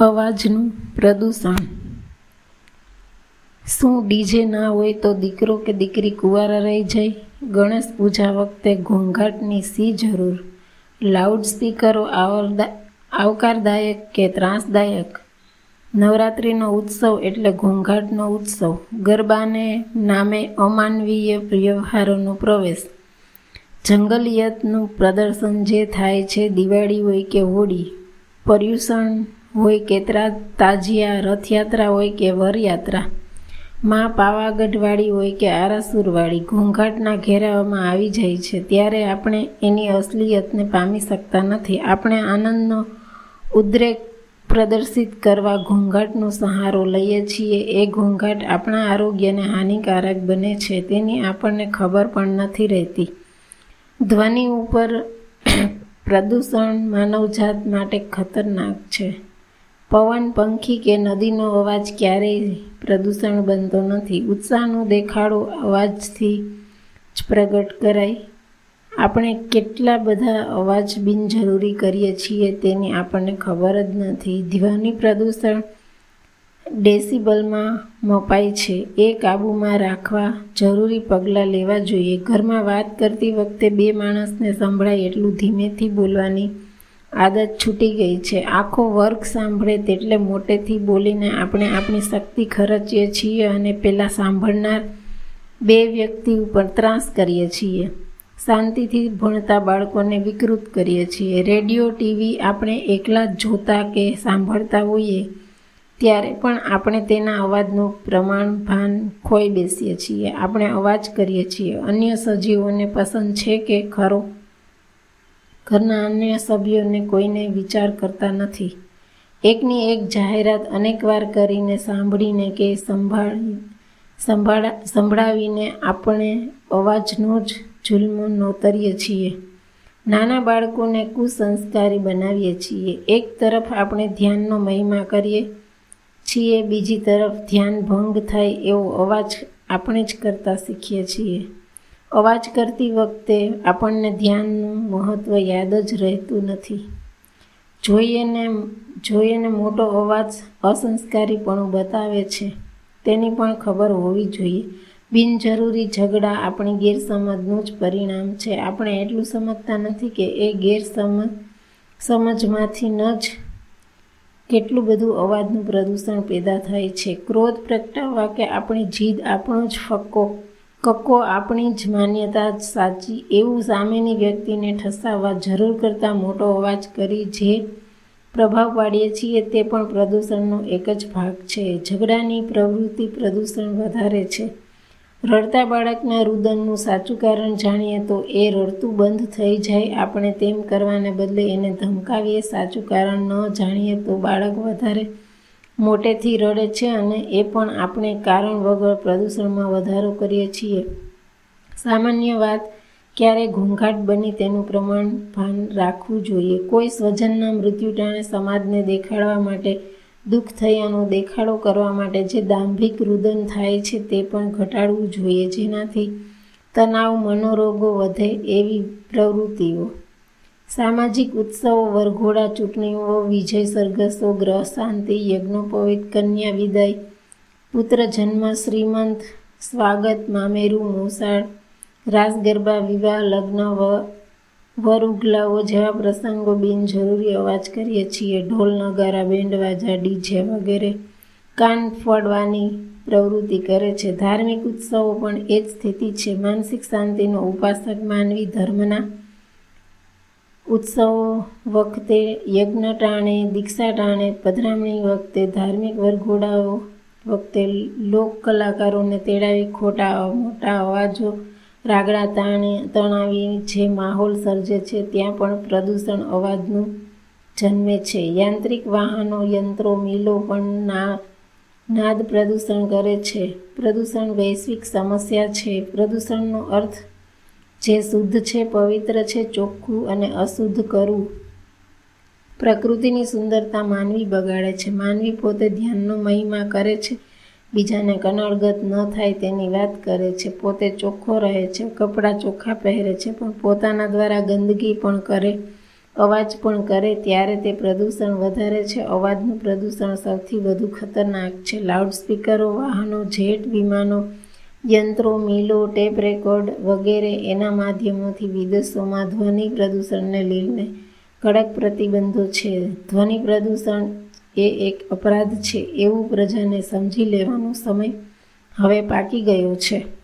અવાજનું પ્રદૂષણ. શું ડીજે ના હોય તો દીકરો કે દીકરી કુંવારા રહી જાય? ગણેશ પૂજા વખતે ઘોંઘાટની સી જરૂર? લાઉડ સ્પીકરો આવકારદાયક કે ત્રાસદાયક? નવરાત્રિનો ઉત્સવ એટલે ઘોંઘાટનો ઉત્સવ. ગરબાને નામે અમાનવીય વ્યવહારોનો પ્રવેશ. જંગલિયતનું પ્રદર્શન જે થાય છે, દિવાળી હોય કે હોળી, પર્યુષણ હોય કે તાજિયા રથયાત્રા હોય કે વરયાત્રા. માં પાવાગઢવાળી હોય કે આરાસુરવાળી, ઘોંઘાટના ઘેરાવામાં આવી જાય છે, ત્યારે આપણે એની અસલિયતને પામી શકતા નથી. આપણે આનંદનો ઉદ્રેક પ્રદર્શિત કરવા ઘોંઘાટનો સહારો લઈએ છીએ. એ ઘોંઘાટ આપણા આરોગ્યને હાનિકારક બને છે, તેની આપણને ખબર પણ નથી રહેતી. ધ્વનિ ઉપર પ્રદૂષણ માનવજાત માટે ખતરનાક છે. પવન, પંખી કે નદીનો અવાજ ક્યારેય પ્રદૂષણ બનતો નથી. ઉત્સાહનો દેખાડો અવાજથી જ પ્રગટ કરાય. આપણે કેટલા બધા અવાજ બિનજરૂરી કરીએ છીએ તેની આપણને ખબર જ નથી. ધ્વનિ પ્રદૂષણ ડેસિબલમાં મપાય છે. એ કાબૂમાં રાખવા જરૂરી પગલાં લેવા જોઈએ. ઘરમાં વાત કરતી વખતે બે માણસને સંભળાય એટલું ધીમેથી બોલવાની આદત છૂટી ગઈ છે. આખો વર્ગ સાંભળે તેટલે મોટેથી બોલીને આપણે આપણી શક્તિ ખર્ચીએ છીએ અને પેલા સાંભળનાર બે વ્યક્તિ ઉપર ત્રાસ કરીએ છીએ. શાંતિથી ભણતા બાળકોને વિકૃત કરીએ છીએ. રેડિયો, ટીવી આપણે એકલા જ જોતા કે સાંભળતા હોઈએ ત્યારે પણ આપણે તેના અવાજનું પ્રમાણ, ભાન ખોઈ બેસીએ છીએ. આપણે અવાજ કરીએ છીએ. અન્ય સજીવોને પસંદ છે કે ખરો? ઘરના અન્ય સભ્યોને કોઈને વિચાર કરતા નથી. એકની એક જાહેરાત અનેકવાર કરીને સાંભળીને કે સંભાળી, સંભાળા, સંભળાવીને આપણે અવાજનો જ જુલ્મ નોતરીએ છીએ. નાના બાળકોને કુસંસ્કારી બનાવીએ છીએ. એક તરફ આપણે ધ્યાનનો મહિમા કરીએ છીએ, બીજી તરફ ધ્યાન ભંગ થાય એવો અવાજ આપણે જ કરતા શીખીએ છીએ. અવાજ કરતી વખતે આપણને ધ્યાનનું મહત્ત્વ યાદ જ રહેતું નથી. જોઈએને જોઈએને મોટો અવાજ અસંસ્કારીપણું બતાવે છે. તેની પણ ખબર હોવી જોઈએ. બિનજરૂરી ઝઘડા આપણી ગેરસમજનું જ પરિણામ છે. આપણે એટલું સમજતા નથી કે એ ગેરસમજ, સમજમાંથી ન જ કેટલું બધું અવાજનું પ્રદૂષણ પેદા થાય છે. ક્રોધ પ્રગટાવવા કે આપણી જીદ આપણો જ ફક્કો કક્કો આપણી જ માન્યતા સાચી. એવું સામેની વ્યક્તિને ઠસાવવા જરૂર કરતાં મોટો અવાજ કરી જે પ્રભાવ પાડીએ છીએ તે પણ પ્રદૂષણનો એક જ ભાગ છે. ઝઘડાની પ્રવૃત્તિ પ્રદૂષણ વધારે છે. રડતા બાળકના રુદનનું સાચું કારણ જાણીએ તો એ રડતું બંધ થઈ જાય. આપણે તેમ કરવાને બદલે એને ધમકાવીએ સાચું કારણ ન જાણીએ તો બાળક વધારે મોટેથી રડે છે અને એ પણ આપણે કારણ વગર પ્રદૂષણમાં વધારો કરીએ છીએ. સામાન્ય વાત, ક્યારે ઘોંઘાટ બની તેનું પ્રમાણ ભાન રાખવું જોઈએ. કોઈ સ્વજનના મૃત્યુ ટાણે સમાજને દેખાડવા માટે, દુઃખ થયાનો દેખાડો કરવા માટે જે દાંભિક રુદન થાય છે તે પણ ઘટાડવું જોઈએ. જેનાથી તણાવ, મનોરોગો વધે એવી પ્રવૃત્તિઓ. સામાજિક ઉત્સવો, વરઘોડા ચૂંટણીઓ, વિજય સરઘસો, ગ્રહ શાંતિ યજ્ઞોપવિત કન્યા વિદાય, પુત્ર જન્મ, શ્રીમંત, સ્વાગત, મામેરું મોસાળ, રાસ, ગરબા, વિવાહ, લગ્ન વર ઉગલાઓ જેવા પ્રસંગો બિનજરૂરી અવાજ કરીએ છીએ. ઢોલ, નગારા બેન્ડ વાજા ડીજે વગેરે કાન ફોડવાની પ્રવૃત્તિ કરે છે. ધાર્મિક ઉત્સવો પણ એ જ સ્થિતિ છે. માનસિક શાંતિનો ઉપાસક માનવી ધર્મના ઉત્સવો વખતે યજ્ઞ ટાણે, દીક્ષા ટાણે, પધરામણી વખતે ધાર્મિક વરઘોડાઓ વખતે લોક કલાકારોને તેડાવી ખોટા, મોટા અવાજો રાગડા તાણે, તણાવી જે માહોલ સર્જે છે ત્યાં પણ પ્રદૂષણ અવાજનું જન્મે છે. યાંત્રિક વાહનો, યંત્રો, મિલો પણ ના, નાદ પ્રદૂષણ કરે છે. પ્રદૂષણ વૈશ્વિક સમસ્યા છે. પ્રદૂષણનો અર્થ જે શુદ્ધ છે, પવિત્ર છે, ચોખ્ખું અને અશુદ્ધ કરવું પ્રકૃતિની સુંદરતા માનવી બગાડે છે. માનવી પોતે ધ્યાનનો મહિમા કરે છે. બીજાને કનડગત ન થાય તેની વાત કરે છે. પોતે ચોખ્ખો રહે છે. કપડાં ચોખ્ખા પહેરે છે. પણ પોતાના દ્વારા ગંદકી પણ કરે. અવાજ પણ કરે. ત્યારે તે પ્રદૂષણ વધારે છે. અવાજનું પ્રદૂષણ સૌથી વધુ ખતરનાક છે. લાઉડસ્પીકરો, વાહનો, જેટ વિમાનો યંત્રો, મિલો, ટેપ રેકોર્ડ વગેરે એના માધ્યમોથી વિદેશોમાં ધ્વનિ પ્રદૂષણને લઈને કડક પ્રતિબંધો છે. ધ્વનિ પ્રદૂષણ એ એક અપરાધ છે. એવું પ્રજાને સમજી લેવાનો સમય હવે પાકી ગયો છે.